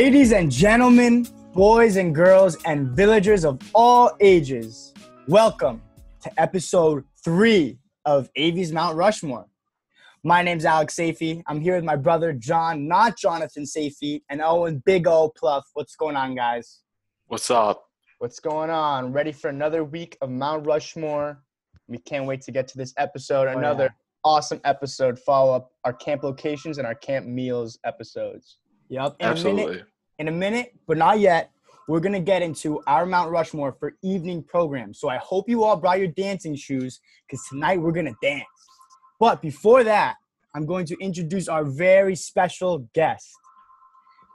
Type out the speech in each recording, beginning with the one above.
Ladies and gentlemen, boys and girls, and villagers of all ages, welcome to episode three of AV's Mount Rushmore. My name's Alex Safey. I'm here with my brother John, not Jonathan Safey, and Owen Big O Pluff. What's going on, guys? What's up? What's going on? Ready for another week of Mount Rushmore? We can't wait to get to this episode. Oh, Another yeah. awesome episode. Follow up our camp locations and our camp meals episodes. Yep. In a Absolutely. minute, in a minute, but not yet, we're gonna get into our Mount Rushmore for evening program. So I hope you all brought your dancing shoes because tonight we're gonna dance. But before that, I'm going to introduce our very special guest.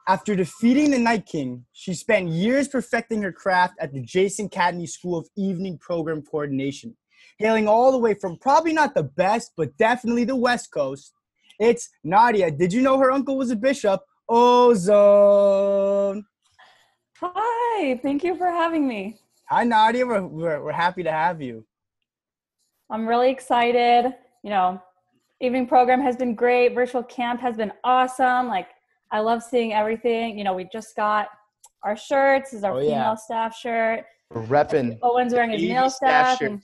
After defeating the Night King, she spent years perfecting her craft at the Jason Cadney School of Evening Program Coordination. Hailing all the way from probably not the best, but definitely the West Coast, it's Nadia. Did you know her uncle was a bishop? Ozone. Hi, thank you for having me. Hi, Nadia. We're, we're, we're happy to have you. I'm really excited. You know, evening program has been great. Virtual camp has been awesome. Like, I love seeing everything. You know, we just got our shirts. This is our Oh, female yeah. staff shirt. We're repping Owen's wearing his male staff staff. And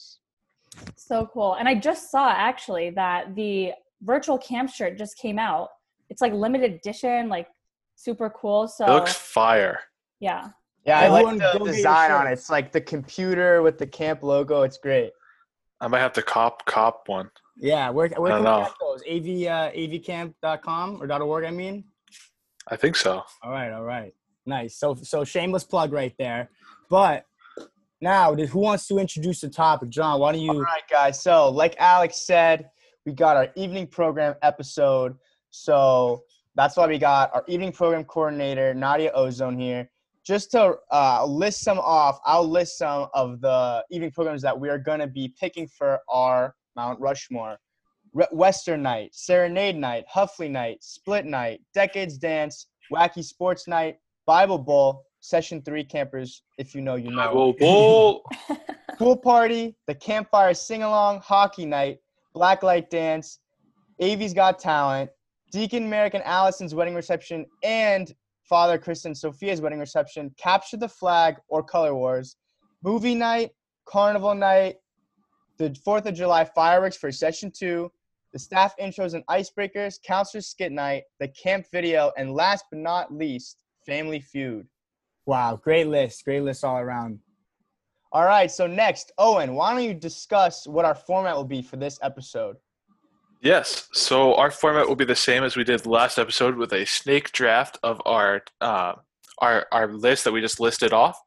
so cool. And I just saw actually that the virtual camp shirt just came out. It's like limited edition, like super cool. So It looks fire. yeah. Yeah, I Everyone like the design on it. It's like the computer with the camp logo. It's great. I might have to cop cop one. Yeah, where, where I can we get those? AV, uh, avcamp.com or .org, I mean? I think so. All right, all right. Nice. So, so shameless plug right there. But now, who wants to introduce the topic? John, why don't you? All right, guys. So, like Alex said, we got our evening program episode. So that's why we got our evening program coordinator, Nadia Ozone, here. Just to uh, list some off, I'll list some of the evening programs that we are going to be picking for our Mount Rushmore. Re- Western Night, Serenade Night, Huffley Night, Split Night, Decades Dance, Wacky Sports Night, Bible Bowl, Session 3 campers, if you know, you know Bull bull. pool party, the campfire sing along, hockey night, blacklight dance, AV's Got Talent, Deacon Merrick and Allison's wedding reception, and Father and Sophia's wedding reception, capture the flag or color wars, movie night, carnival night, the 4th of July fireworks for session two, the staff intros and icebreakers, counselor skit night, the camp video, and last but not least, family feud. Wow, great list. Great list all around. All right, so next, Owen, why don't you discuss what our format will be for this episode? Yes. So our format will be the same as we did last episode with a snake draft of our uh, our our list that we just listed off.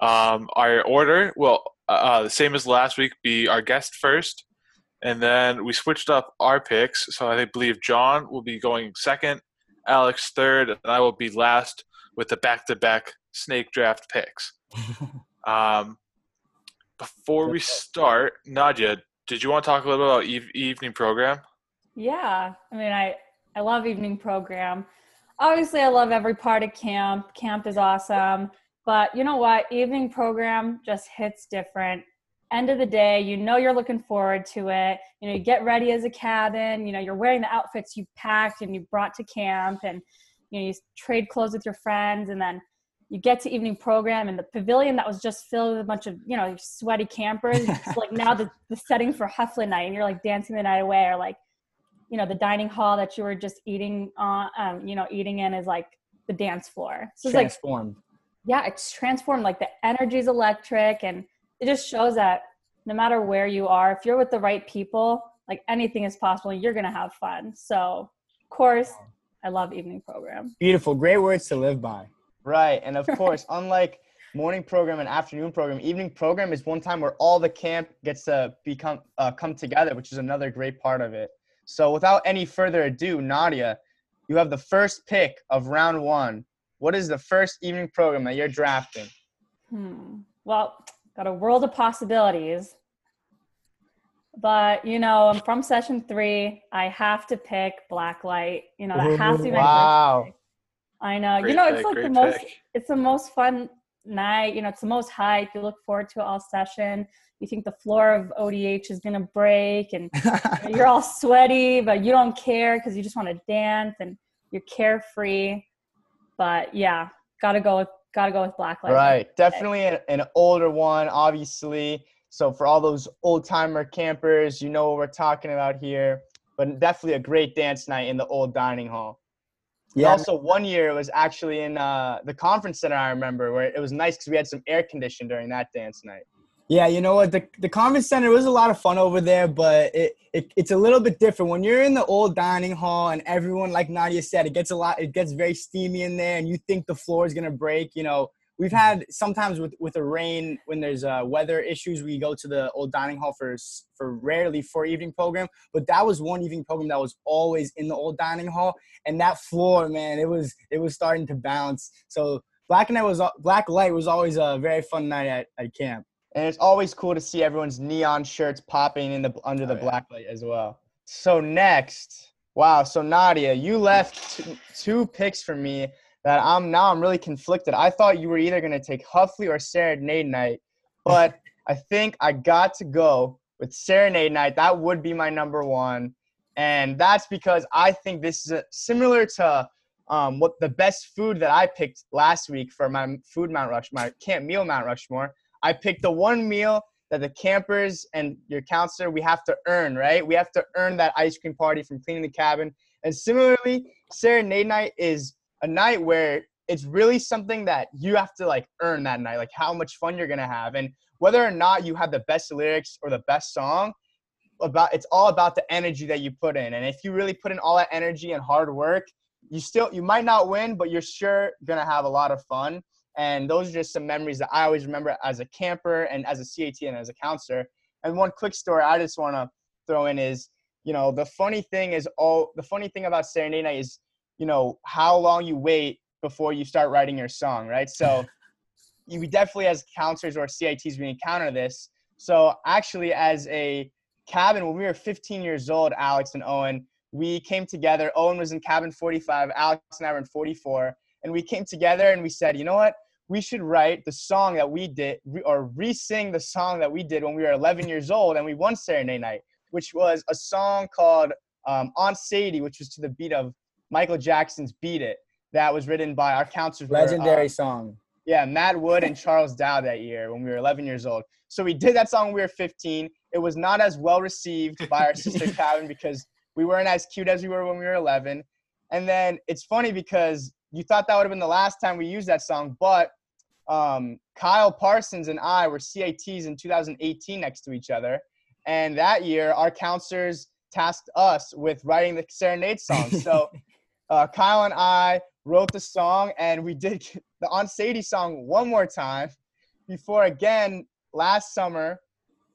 Um, our order will uh, the same as last week be our guest first, and then we switched up our picks. So I believe John will be going second, Alex third, and I will be last with the back to back snake draft picks. Um, before we start, Nadia, did you want to talk a little bit about eve- evening program? Yeah, I mean, I I love evening program. Obviously, I love every part of camp. Camp is awesome, but you know what? Evening program just hits different. End of the day, you know you're looking forward to it. You know, you get ready as a cabin. You know, you're wearing the outfits you packed and you brought to camp, and you know, you trade clothes with your friends, and then you get to evening program and the pavilion that was just filled with a bunch of you know sweaty campers. It's like now the, the setting for Hufflin night, and you're like dancing the night away, or like you know the dining hall that you were just eating on um, you know eating in is like the dance floor so it's like Transformed. yeah it's transformed like the energy is electric and it just shows that no matter where you are if you're with the right people like anything is possible you're gonna have fun so of course i love evening program Beautiful. Great words to live by. Right, and of course, unlike morning program and afternoon program, evening program is one time where all the camp gets to become uh, come together, which is another great part of it. So, without any further ado, Nadia, you have the first pick of round one. What is the first evening program that you're drafting? hmm. well got a world of possibilities but you know i'm from session three i have to pick blacklight you know that has to be my first Wow. pick. I know. Great you know, pick, it's like the great most it's the most fun night. You know, it's the most hype. You look forward to it all session. You think the floor of ODH is gonna break and you're all sweaty, but you don't care because you just want to dance and you're carefree. but yeah, gotta go with gotta go with Black Blacklight. Right, definitely an, an older one, obviously. So for all those old timer campers, you know what we're talking about here. But definitely a great dance night in the old dining hall. Yeah. also, one year it was actually in uh, the conference center. I remember where it was nice because we had some air condition during that dance night. Yeah, you know what? The the conference center was a lot of fun over there, but it, it it's a little bit different when you're in the old dining hall and everyone, like Nadia said, it gets a lot. It gets very steamy in there, and you think the floor is gonna break. You know, we've had sometimes with with the rain when there's uh, weather issues, we go to the old dining hall for for rarely for evening program, but that was one evening program that was always in the old dining hall, and that floor, man, it was it was starting to bounce. So Black Night was Black Light was always a very fun night at, at camp and it's always cool to see everyone's neon shirts popping in the under the oh, black light as well. So next, wow. So Nadia, you left two, two picks for me that I'm now I'm really conflicted. I thought you were either gonna take Huffley or Serenade Night, but I think I got to go with Serenade Night. That would be my number one, and that's because I think this is a, similar to um, what the best food that I picked last week for my food Mount Rush, my camp meal Mount Rushmore. I picked the one meal that the campers and your counselor we have to earn, right? We have to earn that ice cream party from cleaning the cabin. And similarly, Serenade Night is a night where it's really something that you have to like earn that night, like how much fun you're gonna have, and whether or not you have the best lyrics or the best song. About it's all about the energy that you put in, and if you really put in all that energy and hard work, you still you might not win, but you're sure gonna have a lot of fun. And those are just some memories that I always remember as a camper and as a CAT and as a counselor. And one quick story I just want to throw in is, you know, the funny thing is all the funny thing about Serenade Night is, you know, how long you wait before you start writing your song, right? So you definitely as counselors or CITs we encounter this. So actually as a cabin when we were 15 years old, Alex and Owen, we came together. Owen was in cabin 45, Alex and I were in 44 and we came together and we said, you know what? We should write the song that we did or re-sing the song that we did when we were 11 years old and we won Serenade Night, which was a song called um, Aunt Sadie, which was to the beat of Michael Jackson's "Beat It." That was written by our counselors. Legendary were, uh, song. Yeah, Matt Wood and Charles Dow that year when we were 11 years old. So we did that song when we were 15. It was not as well received by our sister cabin because we weren't as cute as we were when we were 11. And then it's funny because you thought that would have been the last time we used that song, but um, Kyle Parsons and I were CITs in 2018 next to each other. And that year, our counselors tasked us with writing the Serenade song. So uh, Kyle and I wrote the song, and we did the Aunt Sadie song one more time before again last summer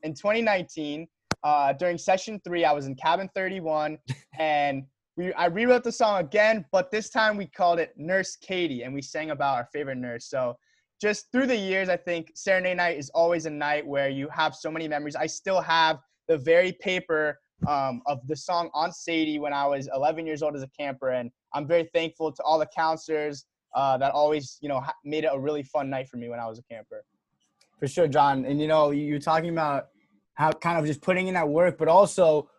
in 2019. Uh, during session three, I was in cabin 31, and we I rewrote the song again, but this time we called it Nurse Katie, and we sang about our favorite nurse. So just through the years, I think Serenade Night is always a night where you have so many memories. I still have the very paper um, of the song on Sadie when I was 11 years old as a camper, and I'm very thankful to all the counselors uh, that always, you know, made it a really fun night for me when I was a camper. For sure, John. And you know, you're talking about how kind of just putting in that work, but also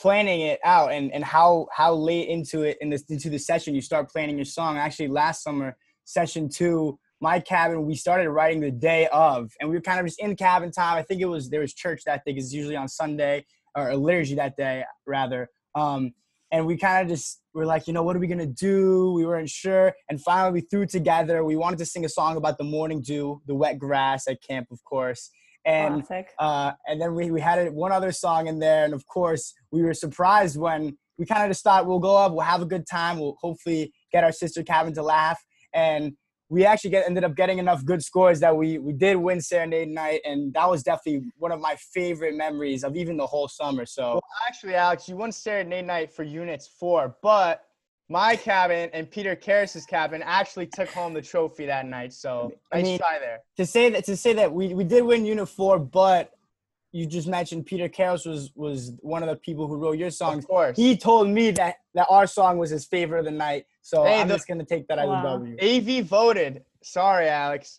planning it out and, and how how late into it in this into the session you start planning your song. Actually, last summer, session two, my cabin, we started writing the day of, and we were kind of just in cabin time. I think it was there was church that day because usually on Sunday or a liturgy that day rather. Um, and we kind of just were like, you know, what are we gonna do? We weren't sure, and finally we threw together. We wanted to sing a song about the morning dew, the wet grass at camp, of course and uh, and then we, we had one other song in there and of course we were surprised when we kind of just thought we'll go up we'll have a good time we'll hopefully get our sister cabin to laugh and we actually get, ended up getting enough good scores that we we did win Serenade Night, and that was definitely one of my favorite memories of even the whole summer. So well, actually, Alex, you won Serenade Night for units four, but my cabin and Peter Karras's cabin actually took home the trophy that night. So nice I mean, try there. To say that to say that we, we did win unit four, but you just mentioned Peter Karras was was one of the people who wrote your songs. Of course. He told me that that our song was his favorite of the night. So hey, I'm the, just gonna take that wow. as. AV voted. Sorry, Alex.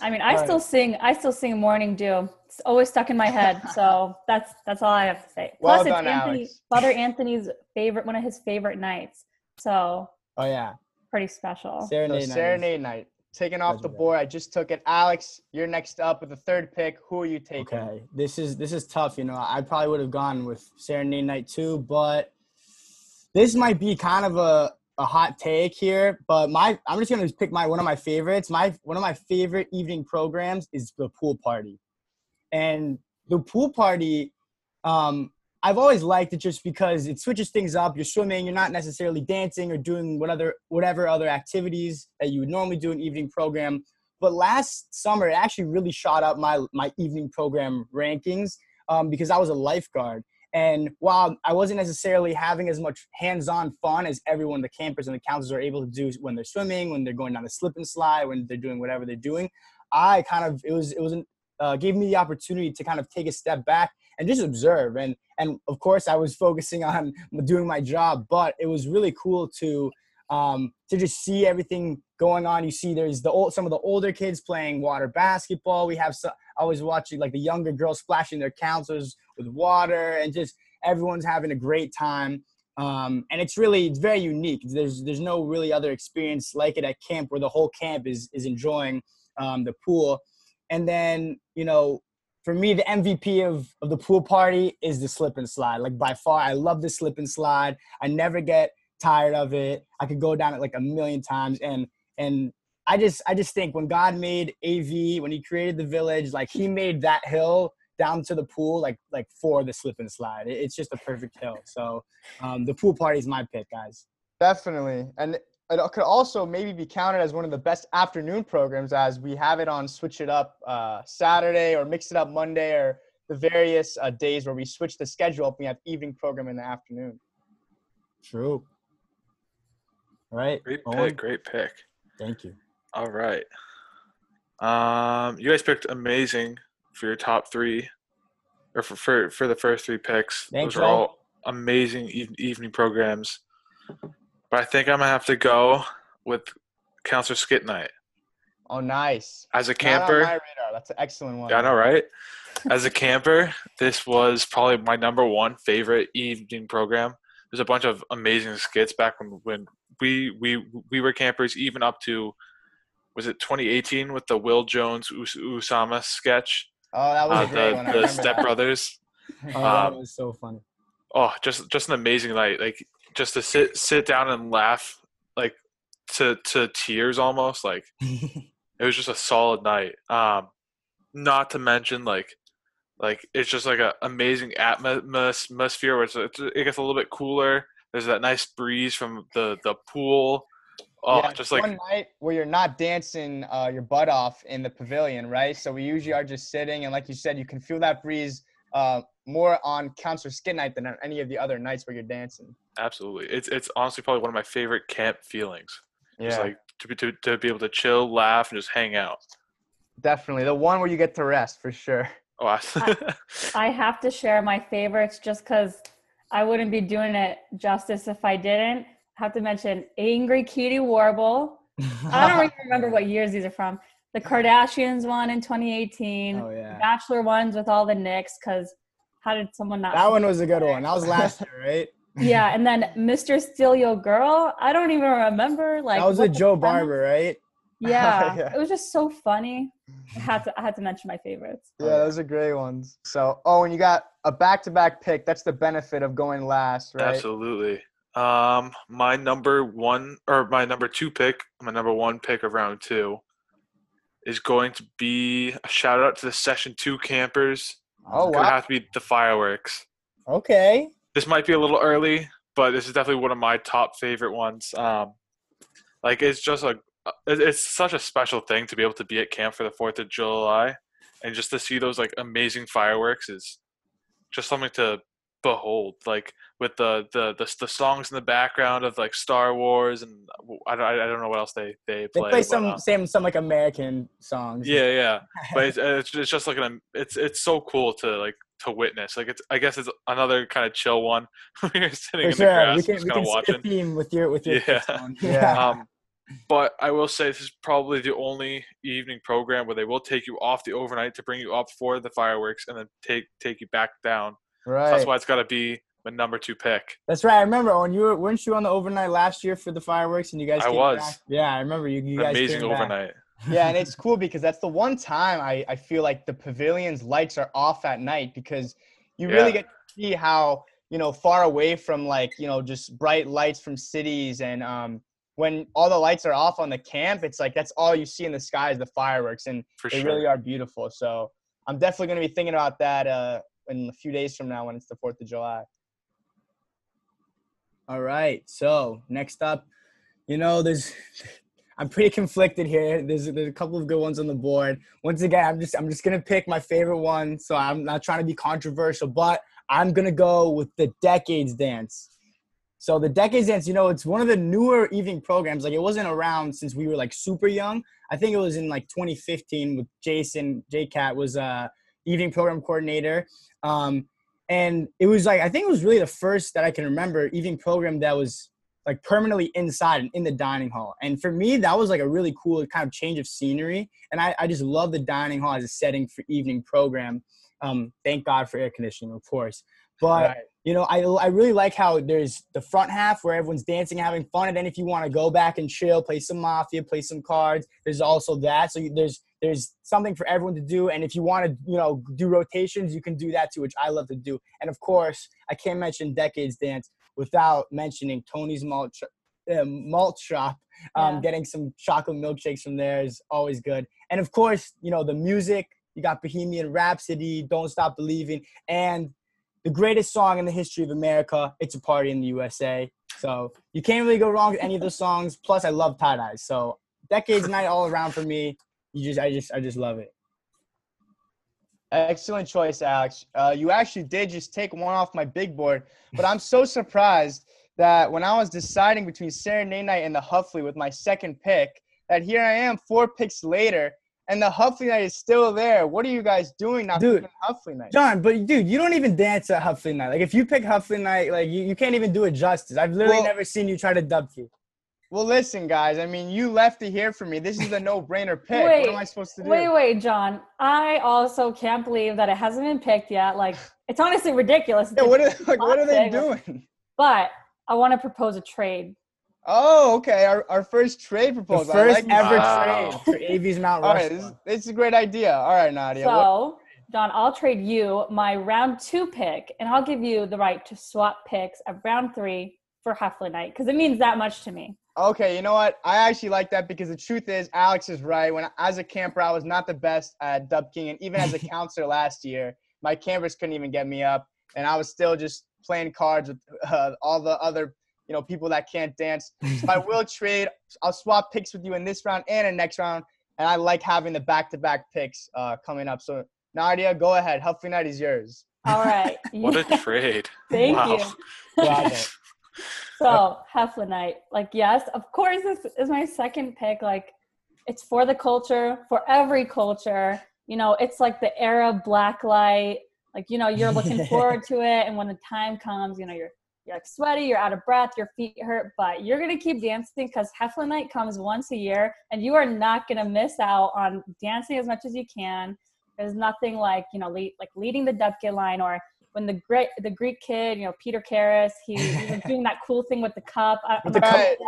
I mean, I all still right. sing. I still sing "Morning Dew." It's always stuck in my head. So that's that's all I have to say. Well Plus, done, it's Anthony, Alex. Butter Anthony's favorite, one of his favorite nights. So. Oh yeah. pretty special. So Serenade, night. serenade night. Taking off the board. I just took it. Alex, you're next up with the third pick. Who are you taking? Okay, this is this is tough. You know, I probably would have gone with Serenade Night too, but this might be kind of a, a hot take here. But my I'm just gonna pick my one of my favorites. My one of my favorite evening programs is the pool party, and the pool party. Um, I've always liked it just because it switches things up. You're swimming. You're not necessarily dancing or doing what other whatever other activities that you would normally do in evening program. But last summer, it actually really shot up my my evening program rankings um, because I was a lifeguard. And while I wasn't necessarily having as much hands-on fun as everyone, the campers and the counselors are able to do when they're swimming, when they're going down the slip and slide, when they're doing whatever they're doing, I kind of it was it was an, uh, gave me the opportunity to kind of take a step back and just observe. And and of course, I was focusing on doing my job, but it was really cool to um, to just see everything going on. You see, there's the old some of the older kids playing water basketball. We have some, I was watching like the younger girls splashing their counselors with water, and just everyone's having a great time. Um, and it's really it's very unique. There's there's no really other experience like it at camp where the whole camp is is enjoying um, the pool. And then you know, for me, the MVP of of the pool party is the slip and slide. Like by far, I love the slip and slide. I never get tired of it. I could go down it like a million times, and and I just I just think when God made AV, when He created the village, like He made that hill down to the pool, like like for the slip and slide. It's just a perfect hill. So um, the pool party is my pick, guys. Definitely. And it could also maybe be counted as one of the best afternoon programs as we have it on Switch It Up uh, Saturday or Mix It Up Monday or the various uh, days where we switch the schedule up. We have evening program in the afternoon. True. All right. Great Owen, pick. Great pick. Thank you. All right. Um, you guys picked amazing for your top three, or for for, for the first three picks. Thanks, Those are all amazing eve- evening programs. But I think I'm gonna have to go with Counselor Skit Night Oh, nice. as a camper. That's an excellent one. Yeah, I know, right? As a camper, this was probably my number one favorite evening program. There's a bunch of amazing skits back when when we we we were campers, even up to was it 2018 with the Will Jones Us- Usama sketch, Oh, that was uh, a great the one. The Step that. Brothers. Oh, that Um, was so funny. Oh, just just an amazing night. Like just to sit sit down and laugh like to to tears almost. Like it was just a solid night. Um, not to mention like like it's just like a amazing atmosphere where it's, it's, it gets a little bit cooler. There's that nice breeze from the the pool. Oh, yeah, just like one night where you're not dancing uh, your butt off in the pavilion, right? So we usually are just sitting, and like you said, you can feel that breeze uh, more on Counselor Skin Night than on any of the other nights where you're dancing. absolutely. It's it's honestly probably one of my favorite camp feelings. Yeah, Just like to be to, to be able to chill, laugh, and just hang out. definitely the one where you get to rest for sure. Oh, I- I have to share my favorites just because I wouldn't be doing it justice if I didn't. I have to mention Angry Cutie Warble. I don't even remember what years these are from. The Kardashians one in 2018. Oh yeah. Bachelor ones with all the Nicks because how did someone not? That one was a good one. That was last year, right? yeah, and then Mr. Steal Your Girl. I don't even remember like that was what with Joe premise- Barber, right? Yeah, Yeah. it was just so funny. I had to I had to mention my favorites. Yeah, those are great ones. So, oh, and you got a back-to-back pick. That's the benefit of going last, right? Absolutely. Um, my number one or my number two pick, my number one pick of round two, is going to be a shout out to the session two campers. Oh It's gonna have to be the fireworks. Okay. This might be a little early, but this is definitely one of my top favorite ones. Um, like it's just a, it's such a special thing to be able to be at camp for the Fourth of July, and just to see those like amazing fireworks is just something to behold. Like with the the the, the songs in the background of like Star Wars, and I don't, I don't know what else they they They play. play but, some uh, same some like American songs. yeah, yeah, but it's, it's it's just like an it's it's so cool to like to witness. Like it's I guess it's another kind of chill one. You're sitting For in the sure. grass, we can just we kind can of watching. theme with your with your Yeah. Yeah. Um, but I will say this is probably the only evening program where they will take you off the overnight to bring you up for the fireworks and then take take you back down. So Right. that's why it's got to be my number two pick. That's right. I remember when you were weren't you on the overnight last year for the fireworks and you guys I was. back? Yeah, I remember you, you guys amazing overnight. yeah, and it's cool because that's the one time I, I feel like the pavilion's lights are off at night because you really get to see how, you know, far away from like, you know, just bright lights from cities and um when all the lights are off on the camp, it's like that's all you see in the sky is the fireworks and For they sure. really are beautiful. So I'm definitely gonna be thinking about that uh in a few days from now when it's the fourth of July. All right. So next up, you know, there's I'm pretty conflicted here. There's there's a couple of good ones on the board. Once again, I'm just I'm just gonna pick my favorite one. So I'm not trying to be controversial, but I'm gonna go with the Decades Dance. So the Decades Dance, you know, it's one of the newer evening programs. Like it wasn't around since we were like super young. I think it was in like 2015 with Jason. JCat was uh evening program coordinator. Um, and it was like I think it was really the first that I can remember evening program that was like permanently inside and in the dining hall. And for me, that was like a really cool kind of change of scenery. And I, I just love the dining hall as a setting for evening program. Um, thank God for air conditioning, of course. But Right. You know, I I really like how there's the front half where everyone's dancing, having fun, and then if you want to go back and chill, play some mafia, play some cards. There's also that. So you, there's there's something for everyone to do, and if you want to, you know, do rotations, you can do that too, which I love to do. And of course, I can't mention Decades Dance without mentioning Tony's Malt uh, Malt Shop. Um, Yeah. Getting some chocolate milkshakes from there is always good. And of course, you know, the music. You got Bohemian Rhapsody, Don't Stop Believing, and the greatest song in the history of America. It's a party in the USA. So you can't really go wrong with any of the songs. Plus, I love tie dyes. So decades night all around for me. You just, I just, I just love it. Excellent choice, Alex. Uh, you actually did just take one off my big board, but I'm so surprised that when I was deciding between Serenade Night and the Huffley with my second pick, that here I am four picks later, and the Huffley Night is still there. What are you guys doing now? Dude. picking Huffley Night. John, but dude, you don't even dance at Huffley Night. Like if you pick Huffley Night, like you, you can't even do it justice. I've literally Well- never seen you try to dub key. Well, listen, guys. I mean, you left to hear from me. This is a no-brainer pick. what am I supposed to do? Wait, wait, John. I also can't believe that it hasn't been picked yet. Like, it's honestly ridiculous. Yeah, what are, like, what are they doing? But I want to propose a trade. Oh, okay. Our, our first trade proposal. I first like ever Wow. trade for AV's Mount All Rushmore. right, this, this is a great idea. All right, Nadia. what- So, John, I'll trade you my round two pick, and I'll give you the right to swap picks at round three for Huffley Night because it means that much to me. Okay, you know what? I actually like that because the truth is, Alex is right. When as a camper, I was not the best at Dub King, and even as a counselor last year, my campers couldn't even get me up, and I was still just playing cards with uh, all the other, you know, people that can't dance. So I will trade. I'll swap picks with you in this round and in next round, and I like having the back-to-back picks uh, coming up. So Nadia, go ahead. Huffley Night is yours. All right. What a trade. Thank wow. you. Bravo. So Heflin night, like yes, of course this is my second pick. Like it's for the culture, for every culture. You know, it's like the era black light. Like you know, you're looking forward to it, and when the time comes, you know, you're you're like sweaty, you're out of breath, your feet hurt, but you're gonna keep dancing because Heflin night comes once a year, and you are not gonna miss out on dancing as much as you can. There's nothing like you know, lead, like leading the Dubkin line or when the great the Greek kid, you know, Peter Karras, he, he was doing that cool thing with the cup. With the cup. like,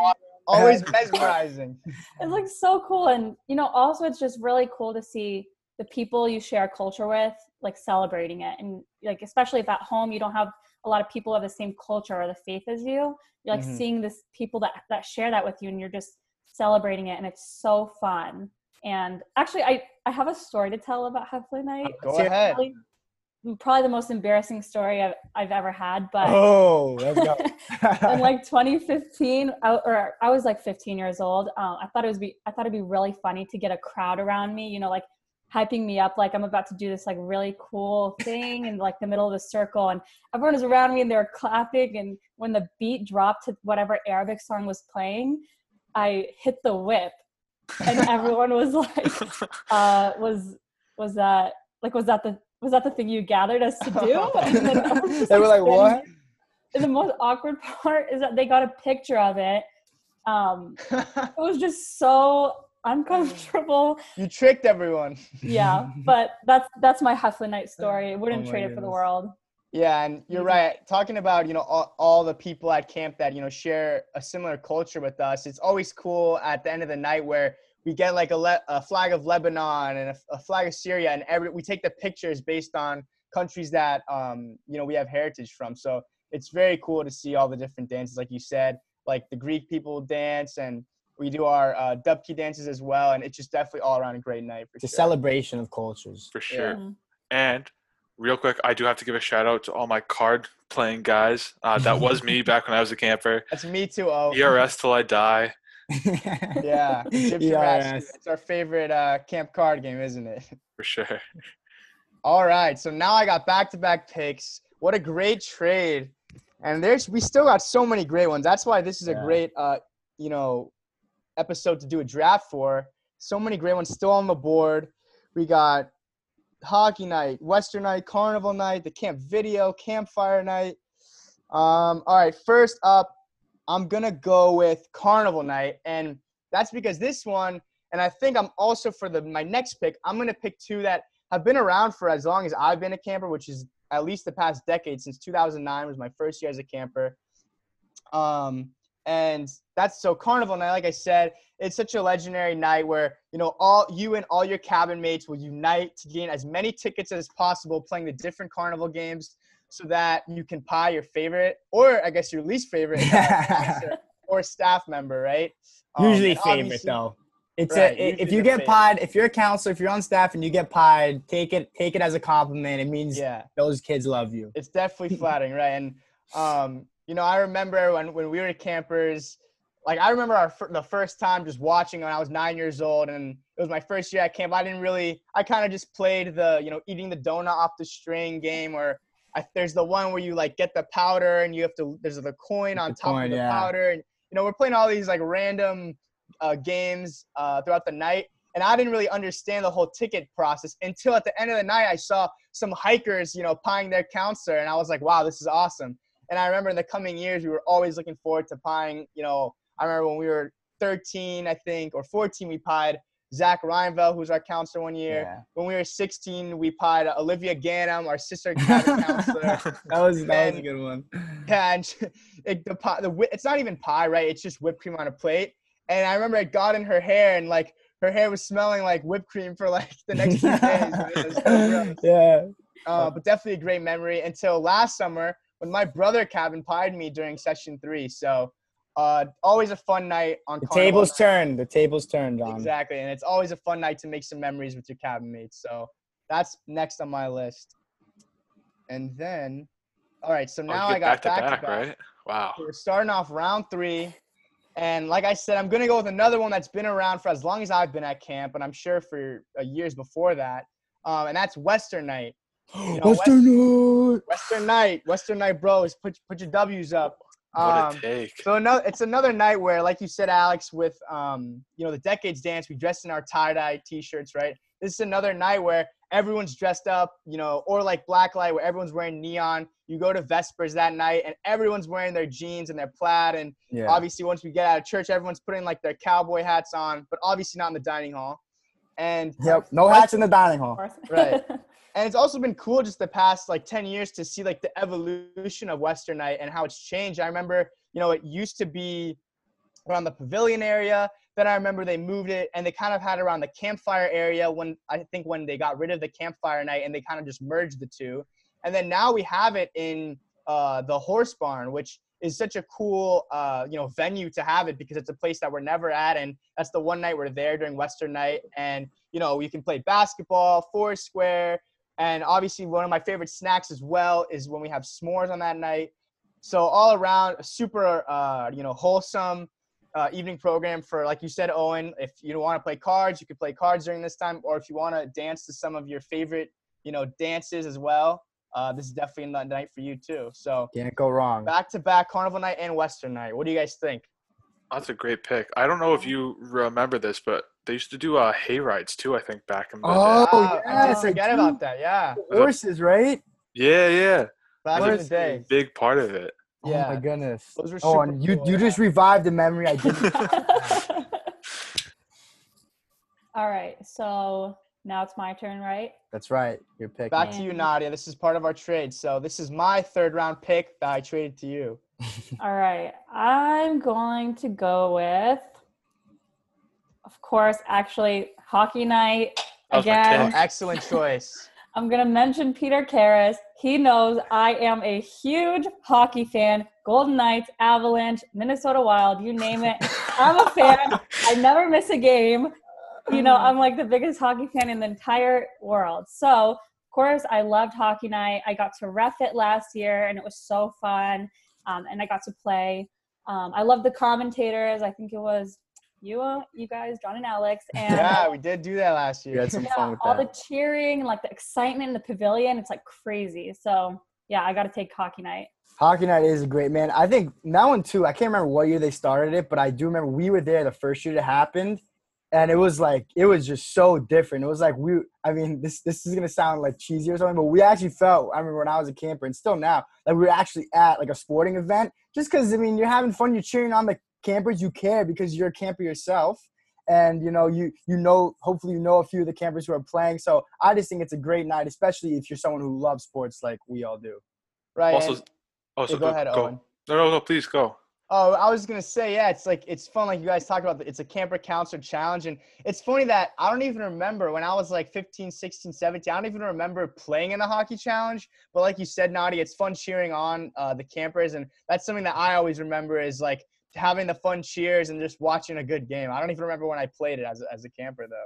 Always mesmerizing. it looks so cool, and you know, also it's just really cool to see the people you share culture with, like celebrating it, and like especially if at home you don't have a lot of people of the same culture or the faith as you. You're like Mhm. seeing this people that that share that with you, and you're just celebrating it, and it's so fun. And actually, I I have a story to tell about Hefley Night. Go Ser- ahead. Probably, the most embarrassing story I've, I've ever had, but Oh, in like 2015 I, or i was like 15 years old um, i thought it was be i thought it'd be really funny to get a crowd around me you know like hyping me up like i'm about to do this like really cool thing in like the middle of the circle and everyone was around me and they were clapping and when the beat dropped to whatever arabic song was playing i hit the whip and everyone was like uh was was that like was that the was that the thing you gathered us to do and then they were like, what? and the most awkward part is that they got a picture of it. Um, it was just so uncomfortable. you tricked everyone. Yeah, but that's that's my Heflin night story. Wouldn't Oh trade it for the world. Yeah, and you're right. Talking about you know all, all the people at camp that you know share a similar culture with us. It's always cool at the end of the night where we get like a, le- a flag of Lebanon and a, a flag of Syria, and every we take the pictures based on countries that um you know we have heritage from. So it's very cool to see all the different dances, like you said, like the Greek people dance, and we do our uh, Dubki dances as well, and it's just definitely all around a great night for It's a celebration of cultures. for sure. Mhm. And real quick, I do have to give a shout out to all my card playing guys. Uh, that was me back when I was a camper. That's me too. Oh, ERS till I die. yeah, Egyptian ERS. It's our favorite uh, camp card game, isn't it? For sure. All right, so now I got back-to-back picks. What a great trade! And there's we still got so many great ones. That's why this is a great, uh, you know, episode to do a draft for. So many great ones still on the board. We got hockey night, Western night, carnival night, the camp video, campfire night. Um, all right, first up, I'm gonna go with carnival night, and that's because this one, and I think I'm also for the my next pick, I'm gonna pick two that have been around for as long as I've been a camper, which is at least the past decade since 2009 was my first year as a camper. Um, and that's so carnival night. Like I said, it's such a legendary night where you know all you and all your cabin mates will unite to gain as many tickets as possible, playing the different carnival games, so that you can pie your favorite or I guess your least favorite sponsor or staff member, right? Um, Usually and favorite though. It's Right, a, if you get favorite. pied, if you're a counselor, if you're on staff and you get pied, take it take it as a compliment. It means Yeah. those kids love you. it's definitely flattering, right? And um, you know, I remember when when we were campers, like I remember our the first time just watching when I was nine years old, and it was my first year at camp. I didn't really, I kind of just played the you know eating the donut off the string game, or I, there's the one where you like get the powder and you have to there's the coin on the top coin, of the yeah. powder, and you know we're playing all these like random uh, games uh, throughout the night. And I didn't really understand the whole ticket process until at the end of the night, I saw some hikers, you know, pieing their counselor, and I was like, "Wow, this is awesome!" And I remember in the coming years, we were always looking forward to pieing. You know, I remember when we were 13, I think, or 14, we pied Zach Reinveld, who was our counselor one year. Yeah. When we were 16, we pied Olivia Gannam, our sister counselor. That was that was a good one. Yeah, and it, the pie, the it's not even pie, right? It's just whipped cream on a plate. And I remember it got in her hair, and like her hair was smelling like whipped cream for like the next few days. It was so yeah. Uh, but definitely a great memory until last summer when my brother cabin pied me during session three. So uh, always a fun night on The Carnival tables night. turned. The tables turned, John. Exactly, and it's always a fun night to make some memories with your cabin mates. So that's next on my list. And then, all right, so Oh, now you I got back to back, back-to-back. right? Wow. So we're starting off round three. And like I said, I'm going to go with another one that's been around for as long as I've been at camp, and I'm sure for uh, years before that. Um, and that's Western Night. Know, Western Night. Western Night, Western Night Bros. Put put your W's up. What Um, a take. so another, it's another night where, like you said, Alex, with um, you know, the Decades Dance, we dress in our tie-dye T-shirts, right? This is another night where everyone's dressed up, you know, or like Blacklight, where everyone's wearing neon. You go to Vespers that night, and everyone's wearing their jeans and their plaid. And Yeah. obviously, once we get out of church, everyone's putting like their cowboy hats on, but obviously not in the dining hall. And Yep. No hats in the dining hall. Right. and it's also been cool just the past like 10 years to see like the evolution of western night and how it's changed. I remember you know it used to be around the pavilion area. Then i remember they moved it and they kind of had around the campfire area when i think when they got rid of the campfire night and they kind of just merged the two. And then now we have it in uh, the horse barn which is such a cool uh, you know venue to have it because it's a place that we're never at and that's the one night we're there during western night and you know you can play basketball four square and obviously, one of my favorite snacks as well is when we have s'mores on that night. So all around, a super, uh, you know, wholesome uh, evening program for, like you said, Owen. If you want to play cards, you can play cards during this time, or if you want to dance to some of your favorite, you know, dances as well. Uh, this is definitely a night for you too. So Can't go wrong. back to back Carnival night and Western night. What do you guys think? That's a great pick. I don't know if you remember this, but they used to do uh, hay rides too. I think back in the Oh, Ah, I yes, I forget do. about that. Yeah, Horses, right? Yeah, yeah. back in the day. Big part of it. Oh Yeah. my goodness. Those were Oh, and you cool, you yeah. just revived the memory I didn't. All right. So now it's my turn, right? That's right. Your pick. Back man. to you, Nadia. This is part of our trade. So this is my third round pick that I traded to you. All right. I'm going to go with, of course, actually, hockey night. That was my Again, pick. Excellent choice. I'm going to mention Peter Karras. He knows I am a huge hockey fan. Golden Knights, Avalanche, Minnesota Wild, you name it. I'm a fan. I never miss a game. You know, I'm like the biggest hockey fan in the entire world. So, of course, I loved hockey night. I got to ref it last year, and it was so fun. Um, and I got to play. Um, I love the commentators. I think it was you, uh, you guys, John and Alex, and yeah, we did do that last You year. had some yeah, fun with all that. the cheering, and like the excitement in the pavilion, it's like crazy. So yeah, I got to take hockey night. Hockey night is a great man. I think that one too. I can't remember what year they started it, but I do remember we were there the first year it happened, and it was like it was just so different. It was like we. I mean, this this is gonna sound like cheesy or something, but we actually felt. I remember when I was a camper, and still now, like we were actually at like a sporting event. Just because I mean, you're having fun, you're cheering on the campers, you care because you're a camper yourself, and you know you you know hopefully you know a few of the campers who are playing. So I just think it's a great night, especially if you're someone who loves sports like we all do. Right. Also, and- also yeah, go ahead, go. Owen. No, no, no. Please go. Oh, I was gonna say, yeah, it's like it's fun, like you guys talked about. It's a camper counselor challenge, and it's funny that I don't even remember when I was like 15, 16, 17. I don't even remember playing in the hockey challenge. But like you said, Nadia, it's fun cheering on uh, the campers, and that's something that I always remember is like having the fun cheers and just watching a good game. I don't even remember when I played it as a, as a camper though.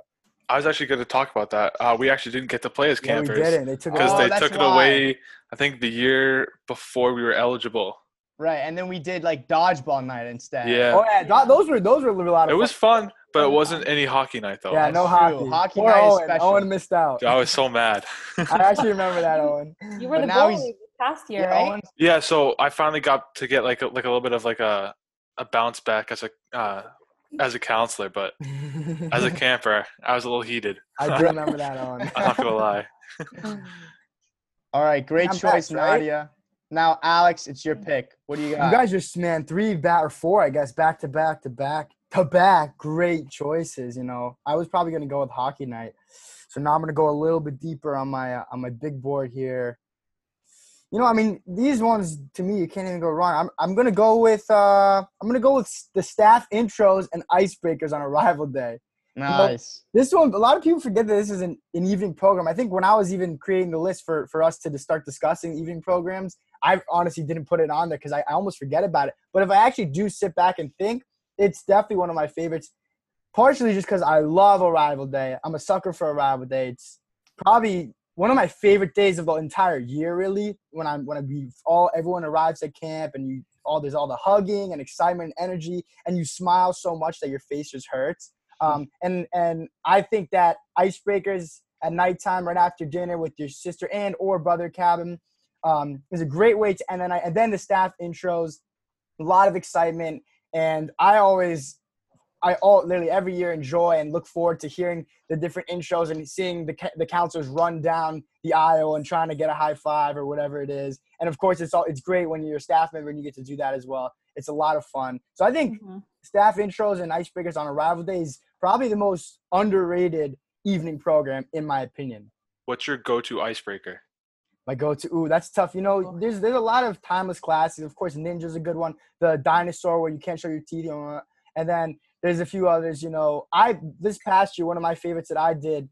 I was actually going to talk about that. Uh, we actually didn't get to play as Yeah, we campers didn't. They took it because Oh, they took it why. away. I think the year before we were eligible. Right, and then we did like dodgeball night instead. Yeah, Oh yeah, th- those were those were a lot of it was fun. fun, but it wasn't any hockey night though. Yeah, no hockey. true. Hockey Poor night is Owen. special. Owen missed out. I was so mad. I actually remember that, Owen. You were But the now goalie he's- past year, Yeah, right? Owen- yeah, so I finally got to get like a, like a little bit of like a a bounce back as a uh, as a counselor, but as a camper, I was a little heated. I do remember that, Owen. I'm not gonna lie. All right, great I'm choice, next, right? Nadia. Now, Alex, it's your pick. What do you got? You guys just man three back or four, I guess, back to back to back to back. Great choices. You know, I was probably gonna go with hockey night, so now I'm gonna go a little bit deeper on my uh, on my big board here. You know, I mean, these ones to me, you can't even go wrong. I'm I'm gonna go with uh I'm gonna go with the staff intros and icebreakers on arrival day. nice. This one, a lot of people forget that this is an, an evening program. I think when I was even creating the list for, for us to start discussing evening programs, I honestly didn't put it on there because I, I almost forget about it. But if I actually do sit back and think, it's definitely one of my favorites. Partially just because I love Arrival Day. I'm a sucker for Arrival Day. It's probably one of my favorite days of the entire year, really. When I'm when I we all everyone arrives at camp and you all there's all the hugging and excitement and energy, and you smile so much that your face just hurts. Um, and and I think that icebreakers at nighttime, right after dinner with your sister and or brother cabin, um, is a great way to. And then I, and then the staff intros, a lot of excitement, and I always, I all literally every year enjoy and look forward to hearing the different intros and seeing the the counselors run down the aisle and trying to get a high five or whatever it is. And of course, it's all it's great when you're a staff member and you get to do that as well. It's a lot of fun. So I think Mhm. staff intros and icebreakers on arrival day is probably the most underrated evening program in my opinion What's your go-to icebreaker? my go-to ooh that's tough you know there's there's a lot of timeless classes of course ninja's a good one the dinosaur where you can't show your teeth you know, and then there's a few others you know i this past year one of my favorites that i did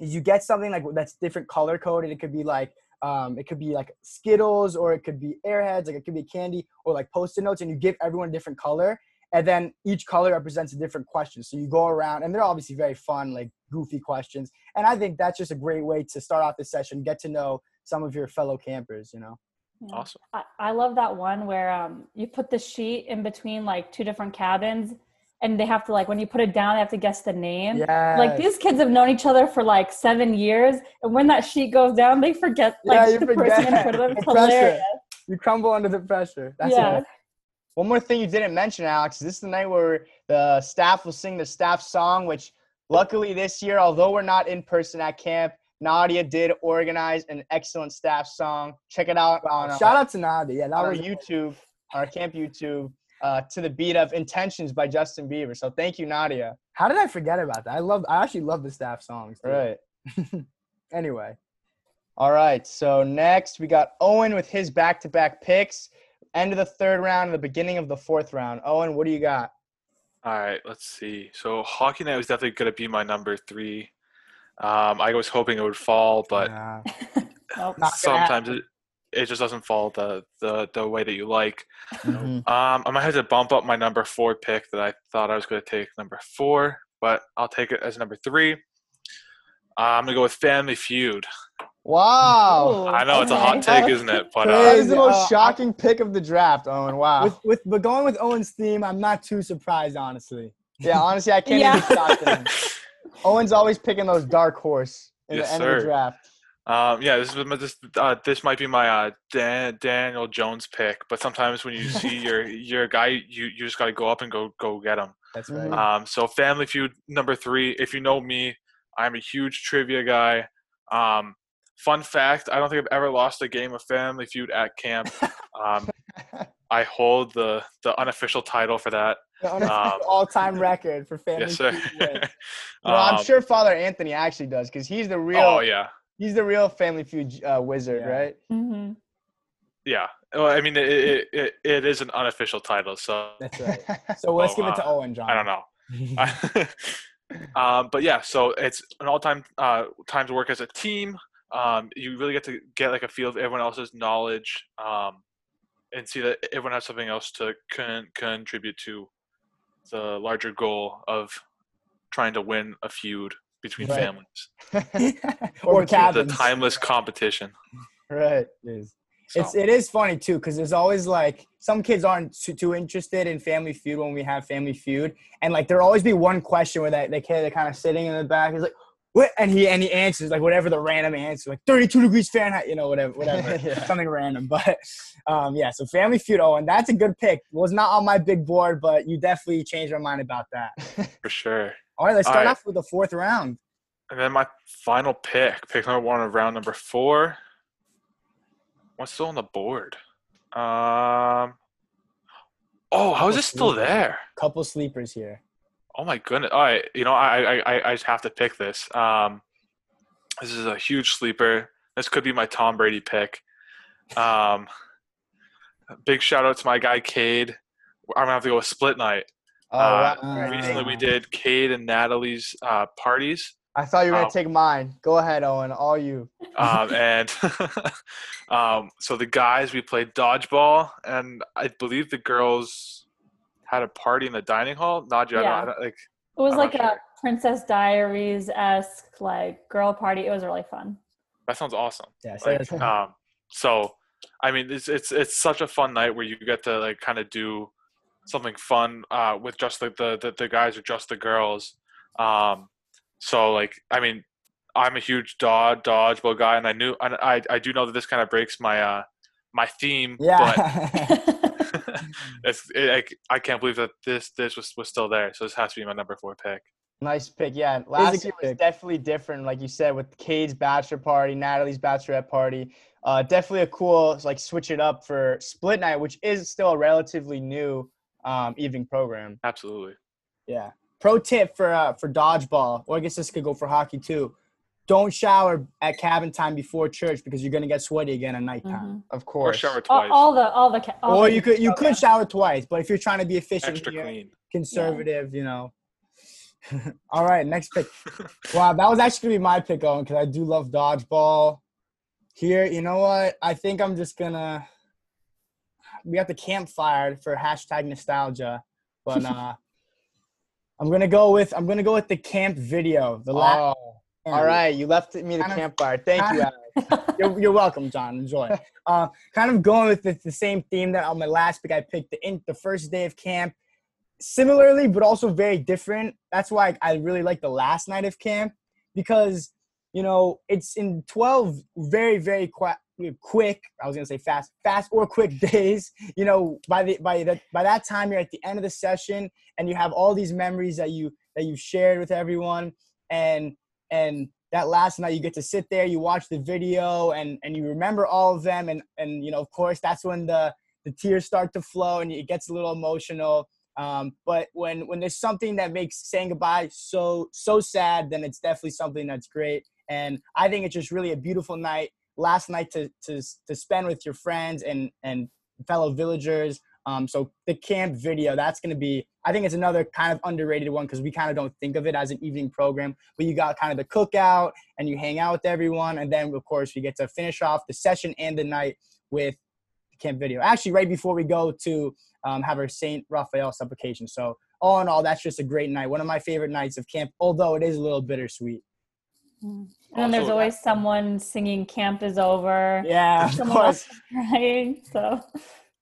is you get something like that's different color coded it could be like um, it could be like skittles or it could be airheads like it could be candy or like post-it notes and you give everyone a different color and then each color represents a different question so you go around and they're obviously very fun like goofy questions and i think that's just a great way to start off the session get to know some of your fellow campers you know Yeah. Awesome. I, I love that one where um, you put the sheet in between like two different cabins and they have to like when you put it down they have to guess the name yeah like these kids have known each other for like seven years and when that sheet goes down they forget like Yeah, you the person in forget. front of them it's The pressure. hilarious you crumble under the pressure that's yeah it One more thing you didn't mention, Alex. This is the night where the staff will sing the staff song, which luckily this year, although we're not in person at camp, Nadia did organize an excellent staff song. Check it out on, uh, shout out to Nadia. Yeah, that on our was YouTube, our camp YouTube. Uh, to the beat of "Intentions" by Justin Bieber. So thank you, Nadia. How did I forget about that? I love. I actually love the staff songs. Too. right. Anyway, All right. So next we got Owen with his back-to-back picks. End of the third round and the beginning of the fourth round. Owen, what do you got? All right, let's see. So Hockey Night was definitely going to be my number three. Um, I was hoping it would fall, but Nope. Sometimes it, it just doesn't fall the, the, the way that you like. Mhm. Um, I might have to bump up my number four pick that I thought I was going to take number four, but I'll take it as number three. Uh, I'm going to go with Family Feud. Wow. I know it's a hot take, isn't it? But That uh, is the most I- shocking pick of the draft, Owen. Wow. with with but going with Owen's theme, I'm not too surprised, honestly. yeah, honestly, I can't Yeah. even shock him. Owen's always picking those dark horse in Yes, the end of the draft. Um, yeah, this is my- this uh, this might be my uh, Dan, Daniel Jones pick, but sometimes when you see your your guy, you, you just got to go up and go go get him. That's right. Um, so Family Feud number three. If you know me, I'm a huge trivia guy. Um, fun fact: I don't think I've ever lost a game of Family Feud at camp. Um, I hold the the unofficial title for that. The um, all-time record for family. Yes, sir. Feud win. Well, I'm Um, sure Father Anthony actually does because he's the real Oh yeah, he's the real Family Feud uh, wizard, Yeah. right? Mhm. yeah. Well, I mean, it, it, it, it is an unofficial title, so That's right. So let's Oh, give it to uh, Owen, John. I don't know. um, but yeah, so it's an all-time uh, time to work as a team. Um, you really get to get like a feel of everyone else's knowledge um, and see that everyone has something else to con- contribute to the larger goal of trying to win a feud between Right. families. or between the The timeless competition. right. It is. So, It's it is funny too because there's always like some kids aren't too, too interested in Family Feud when we have Family Feud, and like there'll always be one question where that the kid that kind of sitting in the back is like, "What?" and he and he answers like whatever the random answer, like 32 degrees Fahrenheit, you know, whatever, whatever, Yeah. something random. But um, yeah, so Family Feud, oh, and that's a good pick. Was not on my big board, but you definitely changed my mind about that. for sure. All right, let's start right. off with the fourth round. And then my final pick, pick number one of round number four. What's still on the board? Um. Oh, how is this still there? Couple sleepers here. Oh my goodness! All right, you know, I I I just have to pick this. Um, this is a huge sleeper. This could be my Tom Brady pick. Um, big shout out to my guy Cade. I'm gonna have to go with Split Night. Oh, Uh. Uh, Recently, we did Cade and Natalie's uh, parties. I thought you were gonna um, take mine. Go ahead, Owen. All you. um, and um, so the guys we played dodgeball, and I believe the girls had a party in the dining hall. Nadia, I don't- Yeah. I don't, like It was I'm like a sure. Princess Diaries esque like girl party. It was really fun. that sounds awesome. Yeah, say Like, um, so I mean, it's it's it's such a fun night where you get to like kind of do something fun uh, with just like the, the the guys or just the girls. Um, so like, I mean, I'm a huge dodge dodgeball guy, and I knew and I I do know that this kind of breaks my uh my theme, but yeah. it's it, I, I can't believe that this this was, was still there. So this has to be my number four pick. Nice pick. Yeah, last good year was pick. definitely different, like you said, with Cade's bachelor party, Natalie's bachelorette party. Uh, definitely a cool like switch it up for Split Night, which is still a relatively new um, evening program. Absolutely. Yeah. Pro tip for uh, for dodgeball, or I guess this could go for hockey too. Don't shower at cabin time before church because you're gonna get sweaty again at nighttime. Mhm. Of course, Or shower twice. all the all the all Or the you could you program. could shower twice, but if you're trying to be efficient, Extra clean. conservative, you know. All right, next pick. Wow, that was actually gonna be my pick, Owen, because I do love dodgeball. Here, you know what? I think I'm just gonna. We got the campfire for hashtag nostalgia, but uh, I'm gonna go with I'm gonna go with the camp video. The last. Oh, all right. You left me the Kind of- campfire. Thank you, Alex. You're, you're welcome, John. Enjoy. Uh, kind of going with the, the same theme that on my last pick, I picked the in, the first day of camp. Similarly, but also very different. That's why I really like the last night of camp because you know it's in 12 very very qu- quick. I was gonna say fast, fast or quick days. You know, by the by that by that time you're at the end of the session and you have all these memories that you that you shared with everyone and and that last night you get to sit there you watch the video and and you remember all of them and and you know of course that's when the the tears start to flow and it gets a little emotional. Um, but when when there's something that makes saying goodbye so so sad, then it's definitely something that's great. And I think it's just really a beautiful night, last night to to to spend with your friends and and fellow villagers. Um, so the camp video, that's going to be, I think it's another kind of underrated one because we kind of don't think of it as an evening program. But you got kind of the cookout and you hang out with everyone, and then of course we get to finish off the session and the night with the camp video. Actually, right before we go to um, have our Saint Raphael supplication. So all in all, that's just a great night. One of my favorite nights of camp, although it is a little bittersweet. And then there's always someone singing "Camp is over." Yeah, of Someone course. is crying. So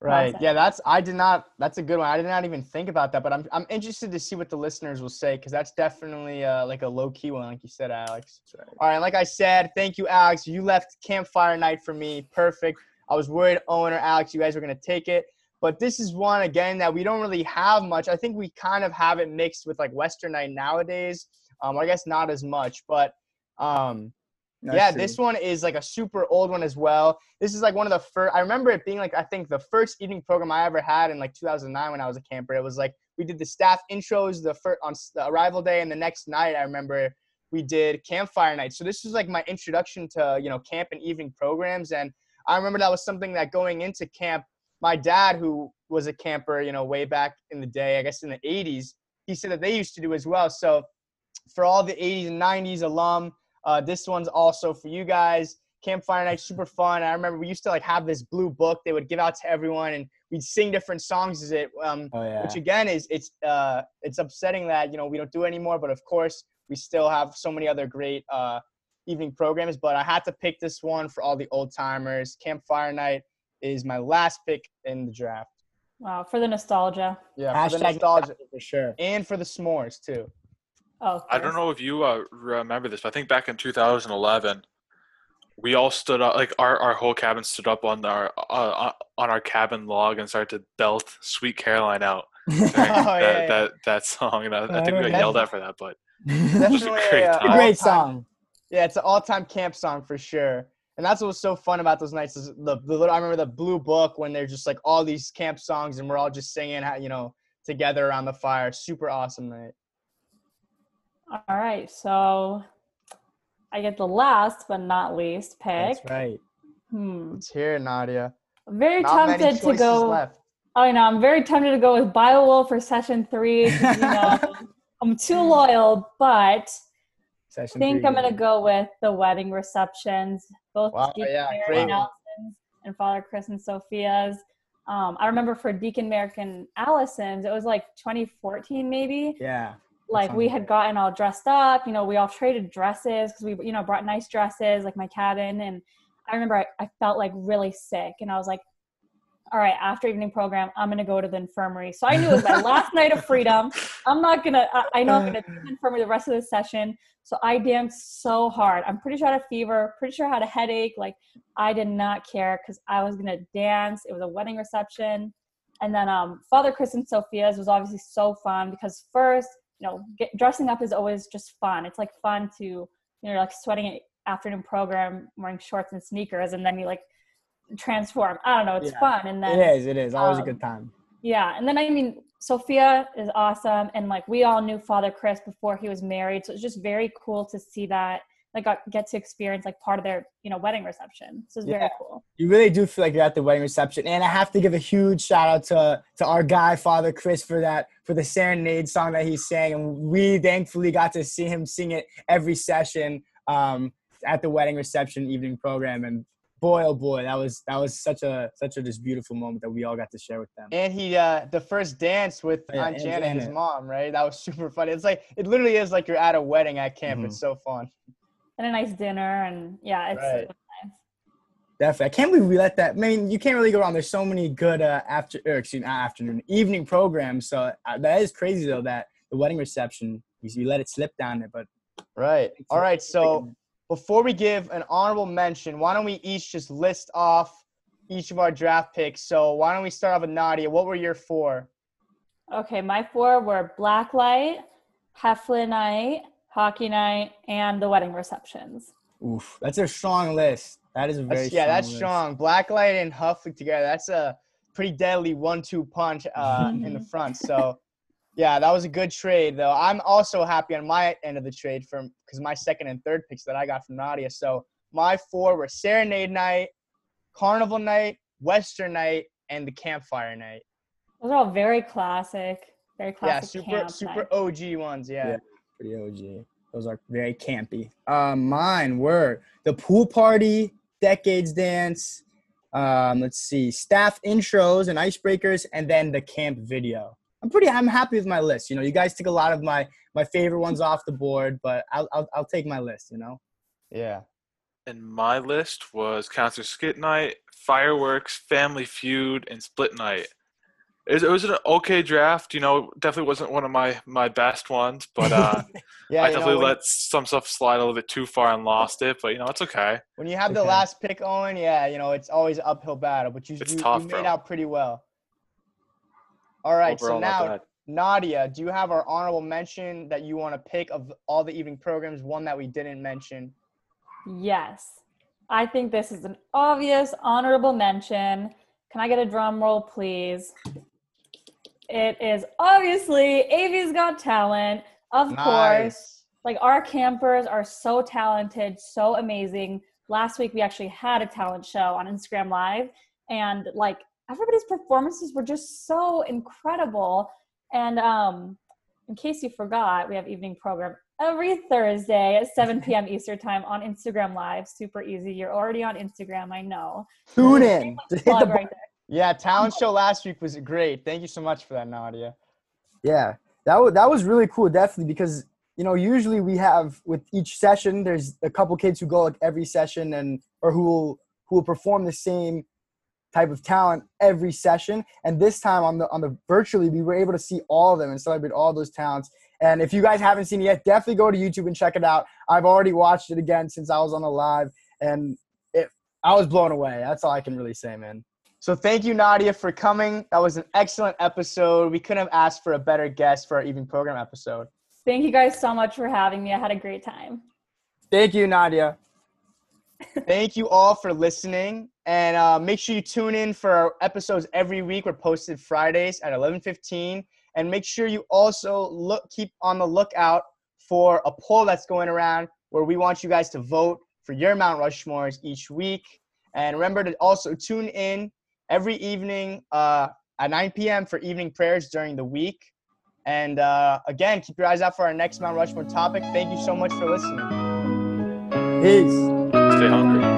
Right. Yeah, that's I did not that's a good one. I did not even think about that, but I'm I'm interested to see what the listeners will say cuz that's definitely uh, like a low key one like you said Alex. All right, like I said, thank you Alex. You left campfire night for me. Perfect. I was worried Owen or Alex you guys were going to take it, but this is one again that we don't really have much. I think we kind of have it mixed with like western night nowadays. Um I guess not as much, but um That's yeah, true. this one is like a super old one as well. This is like one of the first. I remember it being like I think the first evening program I ever had in like 2009 when I was a camper. It was like we did the staff intros the first on the arrival day, and the next night I remember we did campfire night. So this was like my introduction to you know camp and evening programs, and I remember that was something that going into camp, my dad who was a camper, you know, way back in the day, I guess in the 80s, he said that they used to do as well. So for all the 80s and 90s alum. Uh, this one's also for you guys. Campfire night, super fun. I remember we used to like have this blue book they would give out to everyone, and we'd sing different songs Is it. Um, Oh yeah. Which again is it's uh it's upsetting that you know we don't do it anymore, but of course we still have so many other great uh evening programs. But I had to pick this one for all the old timers. Campfire night is my last pick in the draft. wow, for the nostalgia. Yeah, for the nostalgia for sure. and for the s'mores too. Oh, I don't know if you uh, remember this, but I think back in 2011, we all stood up, like our, our whole cabin stood up on our uh, on our cabin log and started to belt "Sweet Caroline" out. Oh, that, yeah, yeah. that that song, and I, I I think we got yelled at for that, but Definitely great a, uh, time. a great song. Yeah, it's an all-time camp song for sure. And that's what was so fun about those nights. Is the, the little I remember the blue book when they're just like all these camp songs and we're all just singing, you know, together around the fire. Super awesome night. All right, so I get the last but not least pick. That's right. Hmm. Let's hear it, Nadia. I'm very Not tempted to go. left. I know. I'm very tempted to go with Biowolf for session three. You know, I'm too loyal, but I think three, I'm gonna go with the wedding receptions, both Wow, Deacon yeah, Mary and. Allison's and Father Chris and Sophia's. Um, I remember for Deacon Merrick and Allison's, it was like 2014 maybe. Yeah. Like we had gotten all dressed up. You know, we all traded dresses because we, you know, brought nice dresses like my cabin. And I remember I, I felt like really sick, and I was like, all right, after evening program, I'm gonna go to the infirmary. So I knew it was my last night of freedom. I'm not gonna. I, I know I'm gonna be in the infirmary the rest of the session. So I danced so hard. I'm pretty sure I had a fever. Pretty sure I had a headache. Like I did not care because I was gonna dance. It was a wedding reception, and then um, Father Chris and Sophia's was obviously so fun because first, you know, get, dressing up is always just fun. It's like fun to you know like sweating at afternoon program, wearing shorts and sneakers, and then you like transform. I don't know. It's Yeah. fun, and then It is. It is always a um, good time. yeah, and then I mean, Sophia is awesome, and like we all knew Father Chris before he was married, so it's just very cool to see that, like, got, get to experience like part of their, you know, wedding reception. So it's very cool. You really do feel like you're at the wedding reception, and I have to give a huge shout out to to our guy Father Chris for that for the serenade song that he sang, and we thankfully got to see him sing it every session um, at the wedding reception evening program, and boy oh boy, that was that was such a such a just beautiful moment that we all got to share with them. And he uh the first dance with Yeah, Aunt Aunt Janet, his mom, right? That was super funny. It's like it literally is like you're at a wedding at camp. Mhm. It's so fun. And a nice dinner, and yeah, it's Right. nice. Definitely, I can't believe we let that. I mean, you can't really go wrong. There's so many good uh, after, or excuse me, afternoon, evening programs. So uh, that is crazy though that the wedding reception you, you let it slip down there, but Right. It's All a- right. So before we give an honorable mention, why don't we each just list off each of our draft picks? So why don't we start off with Nadia? What were your four? Okay, my four were Blacklight, Heflin Night, Hockey Night, and the wedding receptions. oof, that's a strong list. That is a very That's, yeah, that's list. strong. Blacklight and Huffley together. That's a pretty deadly one-two punch uh, in the front. So, yeah, that was a good trade, though. I'm also happy on my end of the trade from because my second and third picks that I got from Nadia. So my four were Serenade Night, Carnival Night, Western Night, and the Campfire Night. Those are all very classic. Very classic. Yeah, super camp super nights. OG ones. Yeah. Yeah. Pretty OG. Those are very campy. Um, mine were the pool party, decades dance. Um, let's see, staff intros and icebreakers, and then the camp video. I'm pretty. I'm happy with my list. You know, you guys took a lot of my my favorite ones off the board, but I'll I'll, I'll take my list. You know. Yeah. And my list was Counter Skit Night, Fireworks, Family Feud, and Split Night. It was, it was an okay draft. You know, definitely wasn't one of my, my best ones, but uh, Yeah. I you know, definitely when, let some stuff slide a little bit too far and lost it. But you know, it's okay. when you have the Okay. last pick, Owen, yeah, you know, it's always uphill battle, but you, It's you, tough, you bro. made out pretty well. All right. so Overall, not now. Nadia, do you have our honorable mention that you want to pick of all the evening programs? One that we didn't mention. Yes. I think this is an obvious honorable mention. Can I get a drum roll, please? It is obviously AV's Got Talent. Of course. Like our campers are so talented, so amazing. Last week we actually had a talent show on Instagram Live, and like everybody's performances were just so incredible. And um, in case you forgot, we have evening program every Thursday at 7 p.m. Eastern time on Instagram Live. Super easy. You're already on Instagram, I know. Tune in. Hit the button. right. Yeah, talent show last week was great. Thank you so much for that, Nadia. Yeah, that was that was really cool, definitely because you know usually we have with each session there's a couple kids who go like every session and or who will who will perform the same type of talent every session. And this time on the on the virtually we were able to see all of them and celebrate all those talents. And if you guys haven't seen it yet definitely go to youtube and check it out. I've already watched it again since i was on the live and it i was blown away. That's all i can really say man So thank you, Nadia, for coming. That was an excellent episode. We couldn't have asked for a better guest for our evening program episode. Thank you guys so much for having me. I had a great time. thank you nadia Thank you all for listening, and uh, make sure you tune in for our episodes every week. We're posted Fridays at 11:15, and make sure you also look keep on the lookout for a poll that's going around where we want you guys to vote for your Mount Rushmores each week. And remember to also tune in every evening uh, at 9 p.m. for evening prayers during the week. And uh, again, keep your eyes out for our next Mount Rushmore topic. Thank you so much for listening. peace Stay hungry.